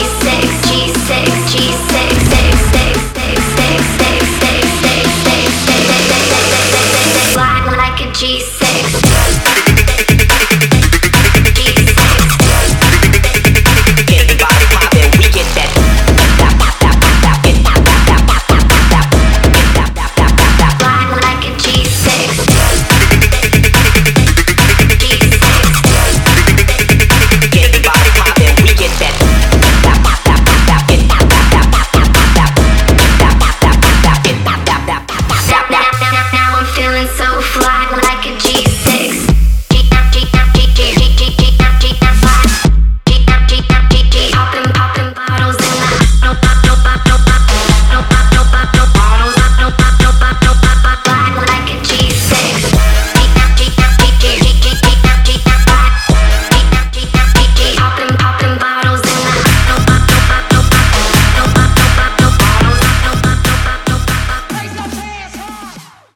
He said.